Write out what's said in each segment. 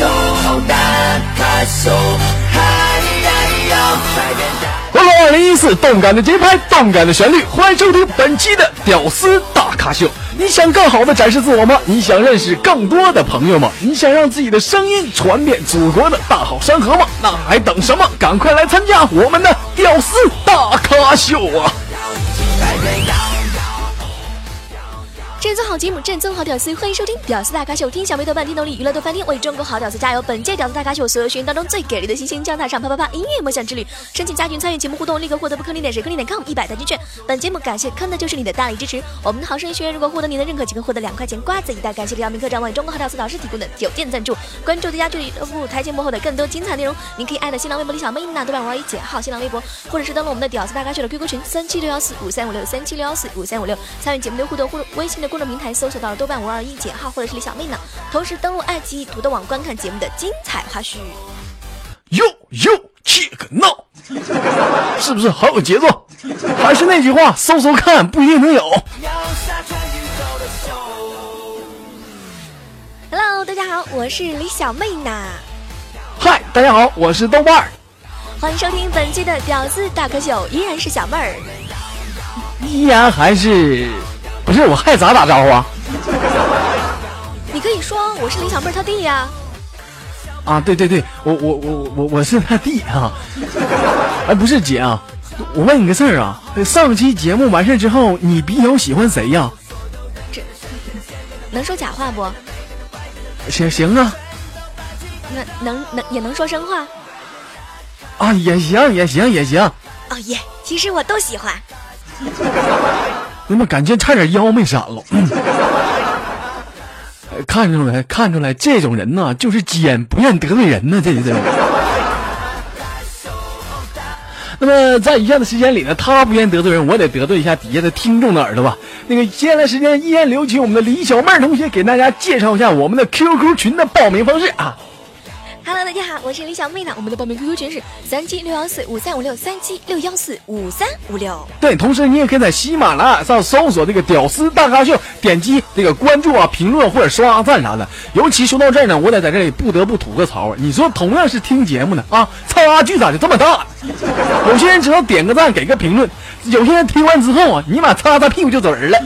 秀，大咖秀，嗨呀哟！欢乐二零一四，动感的节拍，动感的旋律，欢迎收听本期的屌丝大咖秀。你想更好的展示自我吗？你想认识更多的朋友吗？你想让自己的声音传遍祖国的大好山河吗？那还等什么？赶快来参加我们的屌丝大咖秀啊！正宗好节目，正宗好屌丝，欢迎收听《屌丝大咖秀》，听小妹豆瓣听动力娱乐豆瓣听，为中国好屌丝加油！本届屌丝大咖秀，所有学员当中最给力的星星将踏上啪啪啪音乐梦想之旅。申请加群参与节目互动，立刻获得不坑你点谁坑你点 com 一百代金券。本节目感谢坑的就是你的大力支持。我们的好声音学员如果获得您的认可，即可获得两块钱瓜子一袋。感谢李耀明科长为中国好屌丝导师提供的酒店赞助。关注最佳剧舞台前幕后的更多精彩内容，您可以艾特新浪微博李小妹娜豆瓣五二一减号新浪微博，或者是登录我们的屌丝大咖秀的 QQ 群三七六幺四五三五六三七六幺四五三五六，参与节目的互动，或微信的公众平台搜索到。豆瓣五二一减号或者是李小妹呢，同时登录爱奇艺土豆网观看节目的精彩花絮。哟哟，切个闹，是不是好有节奏？还是那句话，搜搜看不一定能有。Hello，大家好，我是李小妹呢。嗨，大家好，我是豆瓣儿。欢迎收听本期的屌丝大歌秀，依然是小妹儿，依然还是不是？我还咋打招呼啊？你可以说我是李小妹她弟呀。啊，对对对，我我我我我是他弟啊。哎，不是姐啊，我问你个事儿啊，上期节目完事之后，你比较喜欢谁呀？这能说假话不？行行啊。那能能也能说真话？啊，也行也行也行。哦耶，其实我都喜欢。那么感觉差点腰没闪了。看出来，看出来，这种人呢就是奸，不愿得罪人呢，这这种。那么在以下的时间里呢，他不愿得罪人，我得得罪一下底下的听众的耳朵吧。那个接下来时间依然留请我们的李小妹同学给大家介绍一下我们的 QQ 群的报名方式啊。Hello，大家好，我是李小妹呢。我们的报名 QQ 群是三七六幺四五三五六三七六幺四五三五六。对，同时你也可以在喜马拉雅上搜索这个“屌丝大咖秀”，点击这个关注啊、评论或者刷赞啥的。尤其说到这儿呢，我得在这里不得不吐个槽。你说同样是听节目呢啊，差距咋就这么大？有些人只要点个赞、给个评论，有些人听完之后啊，尼玛擦擦屁股就走人了。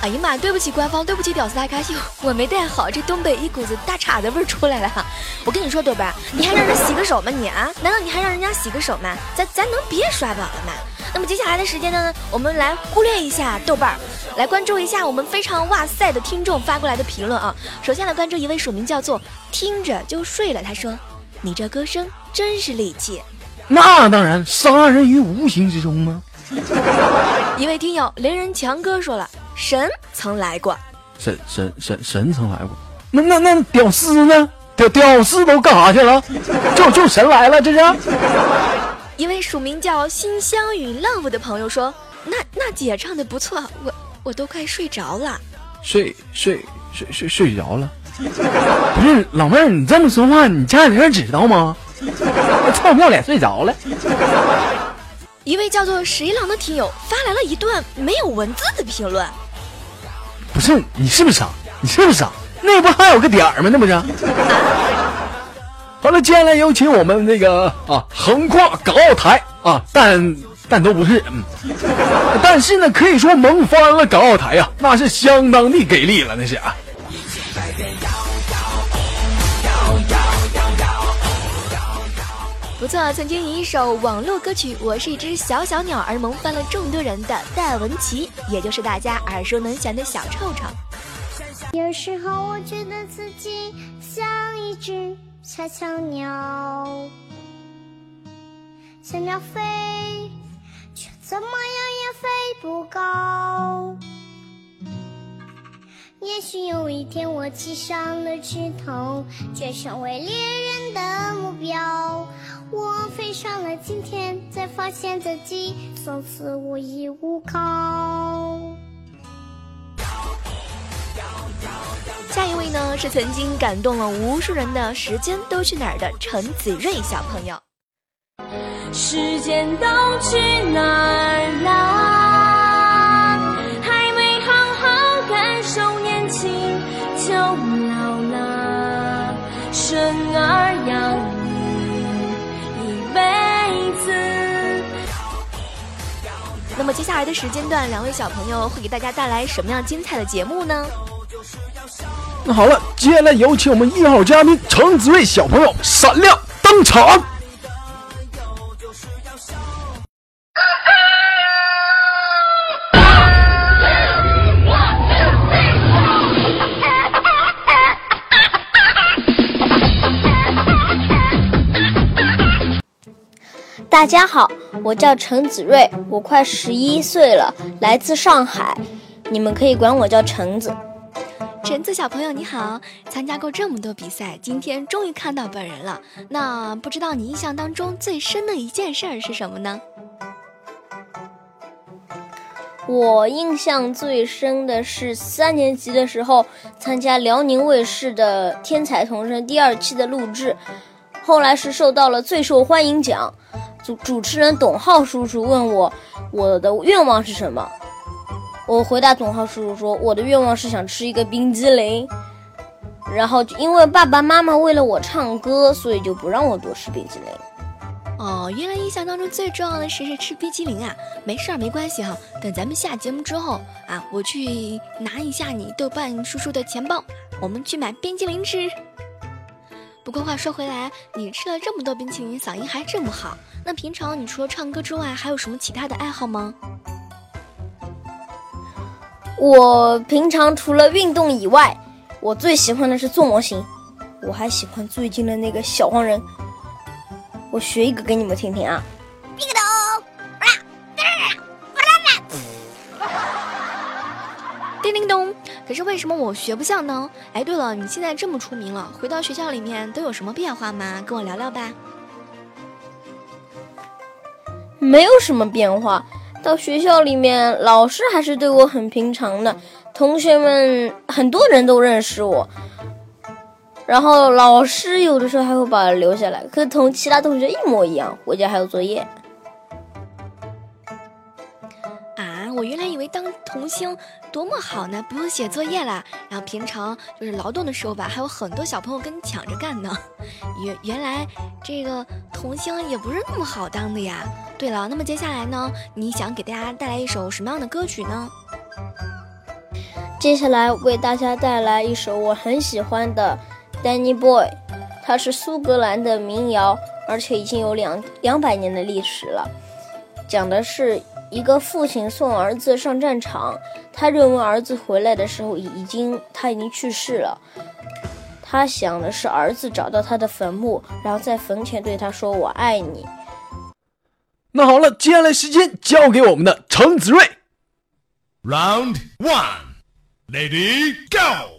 哎呀妈！对不起官方，对不起屌丝大咖秀，我没带好，这东北一股子大碴子味儿出来了哈。我跟你说，豆瓣，你还让人洗个手吗你啊？难道你还让人家洗个手吗？咱咱能别刷宝了吗？那么接下来的时间呢，我们来忽略一下豆瓣，来关注一下我们非常哇塞的听众发过来的评论啊。首先来关注一位署名叫做听着就睡了，他说：“你这歌声真是利器。”那当然，杀人于无形之中吗？一位听友雷人强哥说了。神曾来过，神神神神曾来过，那那那屌丝呢？屌屌丝都干啥去了？就就神来了，这是。一位署名叫心香与 love 的朋友说：“那那姐唱的不错，我我都快睡着了。”睡睡睡睡睡着了？不是老妹儿，你这么说话，你家里人知道吗？臭不要脸睡着了。一位叫做十一郎的听友发来了一段没有文字的评论。不是你是不是傻？你是不是傻？那不还有个点儿吗？那不是。好了，接下来有请我们那个啊，横跨港澳台啊，但但都不是，嗯，但是呢，可以说萌翻了港澳台呀，那是相当的给力了，那是啊。不错，曾经以一首网络歌曲《我是一只小小鸟》而萌翻了众多人的戴文琪，也就是大家耳熟能详的小臭臭。有时候我觉得自己像一只小小鸟，小鸟飞，却怎么样也飞不高。也许有一天我栖上了枝头，却成为猎人的目标。我飞上了青天，才发现自己从此无依无靠。下一位呢，是曾经感动了无数人的时间都去哪儿的陈子睿小朋友。时间都去哪儿了那么接下来的时间段，两位小朋友会给大家带来什么样精彩的节目呢？那好了，接下来有请我们一号嘉宾程子睿小朋友闪亮登场。大家好，我叫陈子睿，我快十一岁了，来自上海，你们可以管我叫橙子。橙子小朋友你好，参加过这么多比赛，今天终于看到本人了。那不知道你印象当中最深的一件事儿是什么呢？我印象最深的是三年级的时候参加辽宁卫视的《天才童声》第二期的录制，后来是受到了最受欢迎奖。主主持人董浩叔叔问我我的愿望是什么，我回答董浩叔叔说我的愿望是想吃一个冰激凌。然后就因为爸爸妈妈为了我唱歌，所以就不让我多吃冰激凌。哦，原来印象当中最重要的是是吃冰激凌啊！没事儿，没关系哈。等咱们下节目之后啊，我去拿一下你豆瓣叔叔的钱包，我们去买冰激凌吃。不过话说回来，你吃了这么多冰淇淋，嗓音还这么好。那平常你除了唱歌之外，还有什么其他的爱好吗？我平常除了运动以外，我最喜欢的是做模型。我还喜欢最近的那个小黄人。我学一个给你们听听啊！叮叮叮咚！可是为什么我学不像呢？哎，对了，你现在这么出名了，回到学校里面都有什么变化吗？跟我聊聊吧。没有什么变化，到学校里面，老师还是对我很平常的，同学们很多人都认识我，然后老师有的时候还会把我留下来，可同其他同学一模一样，回家还有作业。啊，我原来以为当童星多么好呢，不用写作业啦，然后平常就是劳动的时候吧，还有很多小朋友跟你抢着干呢。原原来这个童星也不是那么好当的呀。对了，那么接下来呢，你想给大家带来一首什么样的歌曲呢？接下来为大家带来一首我很喜欢的《Danny Boy》，它是苏格兰的民谣，而且已经有两两百年的历史了。讲的是一个父亲送儿子上战场，他认为儿子回来的时候已经他已经去世了。他想的是儿子找到他的坟墓，然后在坟前对他说：“我爱你。”那好了，接下来时间交给我们的程子睿。Round one, lady, go!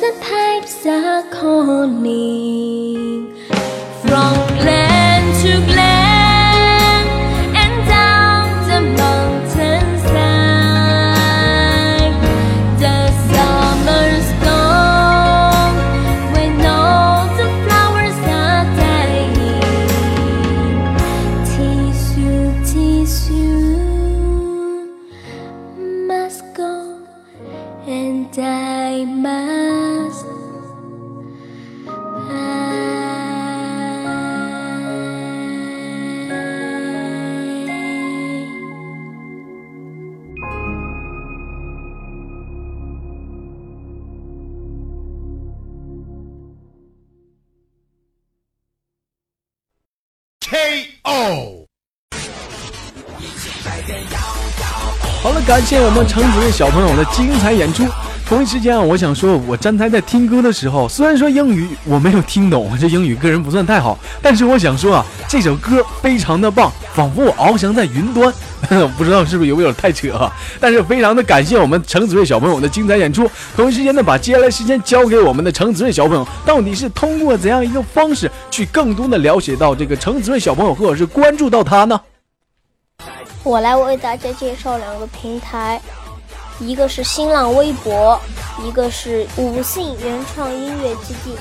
the pipes are calling. 哦好了，感谢我们橙子的小朋友的精彩演出。同一时间啊，我想说，我站台在听歌的时候，虽然说英语我没有听懂，这英语个人不算太好，但是我想说啊，这首歌非常的棒，仿佛我翱翔在云端。不知道是不是有没有太扯啊？但是非常的感谢我们程子睿小朋友的精彩演出。同一时间呢，把接下来时间交给我们的程子睿小朋友，到底是通过怎样一个方式去更多的了解到这个程子睿小朋友，或者是关注到他呢？我来为大家介绍两个平台，一个是新浪微博，一个是五信原创音乐基地。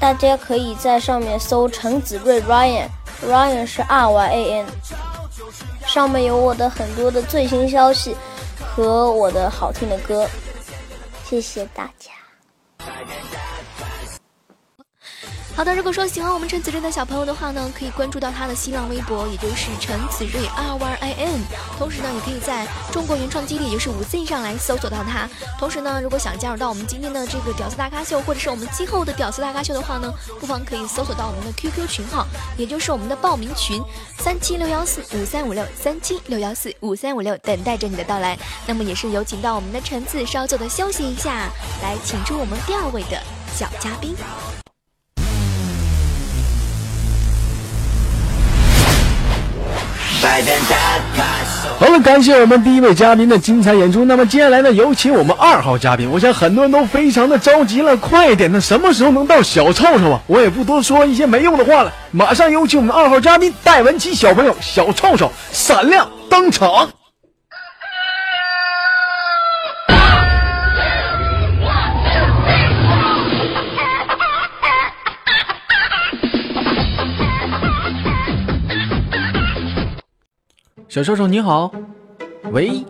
大家可以在上面搜陈子睿 Ryan，Ryan 是 R Y A N，上面有我的很多的最新消息和我的好听的歌。谢谢大家。好的，如果说喜欢我们陈子睿的小朋友的话呢，可以关注到他的新浪微博，也就是陈子睿 R Y I N。同时呢，也可以在中国原创基地，也就是五 Z 上来搜索到他。同时呢，如果想加入到我们今天的这个屌丝大咖秀，或者是我们今后的屌丝大咖秀的话呢，不妨可以搜索到我们的 QQ 群号，也就是我们的报名群三七六幺四五三五六三七六幺四五三五六，等待着你的到来。那么也是有请到我们的陈子稍作的休息一下，来请出我们第二位的小嘉宾。好了，感谢我们第一位嘉宾的精彩演出。那么接下来呢，有请我们二号嘉宾。我想很多人都非常的着急了，快点的，什么时候能到小臭臭啊？我也不多说一些没用的话了，马上有请我们二号嘉宾戴文琪小朋友小臭臭闪亮登场。小臭臭你好，喂。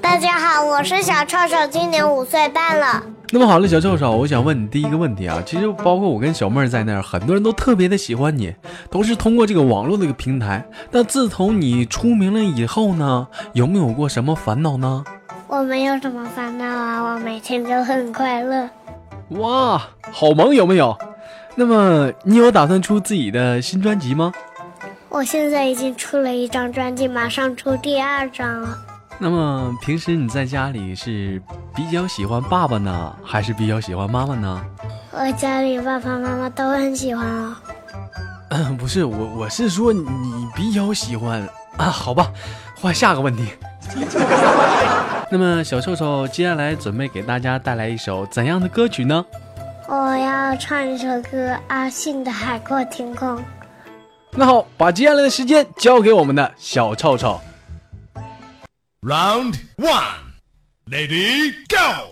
大家好，我是小臭臭，今年五岁半了。那么好了，小臭臭，我想问你第一个问题啊，其实包括我跟小妹儿在那儿，很多人都特别的喜欢你，都是通过这个网络的一个平台。但自从你出名了以后呢，有没有过什么烦恼呢？我没有什么烦恼啊，我每天都很快乐。哇，好萌有没有？那么你有打算出自己的新专辑吗？我现在已经出了一张专辑，马上出第二张了。那么平时你在家里是比较喜欢爸爸呢，还是比较喜欢妈妈呢？我家里爸爸妈妈都很喜欢哦。嗯，不是我，我是说你比较喜欢啊。好吧，换下个问题。那么小臭臭接下来准备给大家带来一首怎样的歌曲呢？我要唱一首歌《阿信的海阔天空》。那好，把接下来的时间交给我们的小臭臭。Round one. Lady, go.《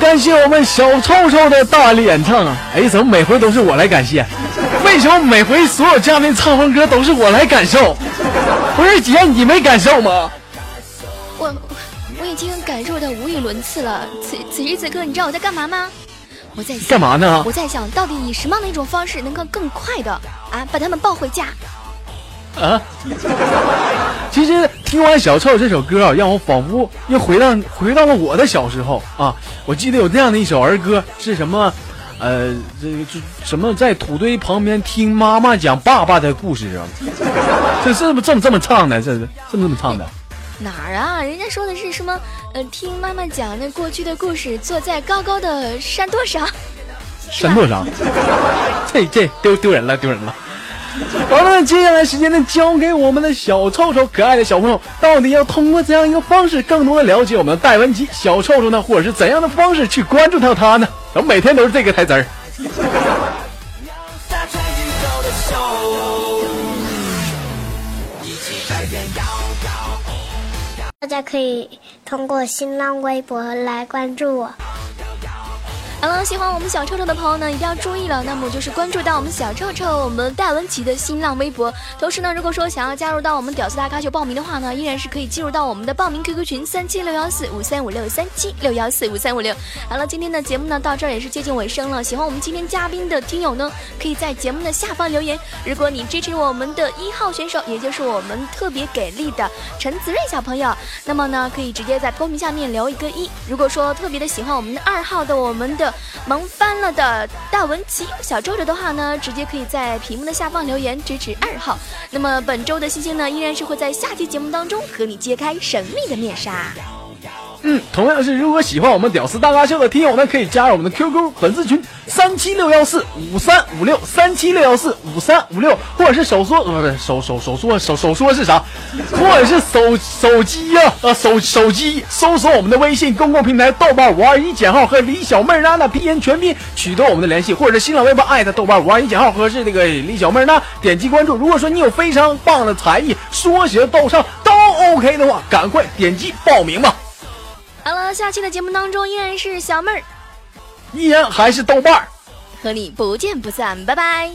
感谢我们小臭臭的大力演唱啊！哎，怎么每回都是我来感谢？为什么每回所有嘉宾唱完歌都是我来感受？不是姐，你没感受吗？我我我已经感受的无与伦次了。此此时此刻，你知道我在干嘛吗？我在干嘛呢我在想到底以什么样的一种方式能够更快的啊把他们抱回家？啊！其实听完小臭这首歌啊，让我仿佛又回到回到了我的小时候啊！我记得有这样的一首儿歌，是什么？呃，这个这什么在土堆旁边听妈妈讲爸爸的故事啊？这是不是这么这么唱的？这是这么这么唱的？哪儿啊？人家说的是什么？呃，听妈妈讲那过去的故事，坐在高高的山垛上。山垛上，这这丢丢人了，丢人了。好了，接下来时间呢，交给我们的小臭臭，可爱的小朋友，到底要通过怎样一个方式，更多的了解我们的戴文琪小臭臭呢？或者是怎样的方式去关注到他呢？咱们每天都是这个台词儿。大家可以通过新浪微博来关注我。好了，喜欢我们小臭臭的朋友呢，一定要注意了。那么就是关注到我们小臭臭、我们戴文琪的新浪微博。同时呢，如果说想要加入到我们屌丝大咖秀报名的话呢，依然是可以进入到我们的报名 QQ 群三七六幺四五三五六三七六幺四五三五六。好了，今天的节目呢到这儿也是接近尾声了。喜欢我们今天嘉宾的听友呢，可以在节目的下方留言。如果你支持我们的一号选手，也就是我们特别给力的陈子睿小朋友，那么呢可以直接在公屏下面留一个一。如果说特别的喜欢我们的二号的我们的萌翻了的大文琪小周周的话呢，直接可以在屏幕的下方留言支持二号。那么本周的星星呢，依然是会在下期节目当中和你揭开神秘的面纱。嗯，同样是，如果喜欢我们屌丝大咖秀的听友呢，可以加入我们的 QQ 粉丝群三七六幺四五三五六三七六幺四五三五六，或者是手说呃不是手手手说手手说是啥，或者是手手机呀呃手手机搜索我们的微信公共平台豆瓣五二一减号和李小妹儿呢的拼音全拼取得我们的联系，或者是新浪微博艾特豆瓣五二一减号和是这个李小妹儿呢点击关注。如果说你有非常棒的才艺，说学逗唱都 OK 的话，赶快点击报名吧。好了，下期的节目当中依然是小妹儿依然还是豆瓣儿，和你不见不散，拜拜。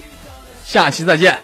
下期再见。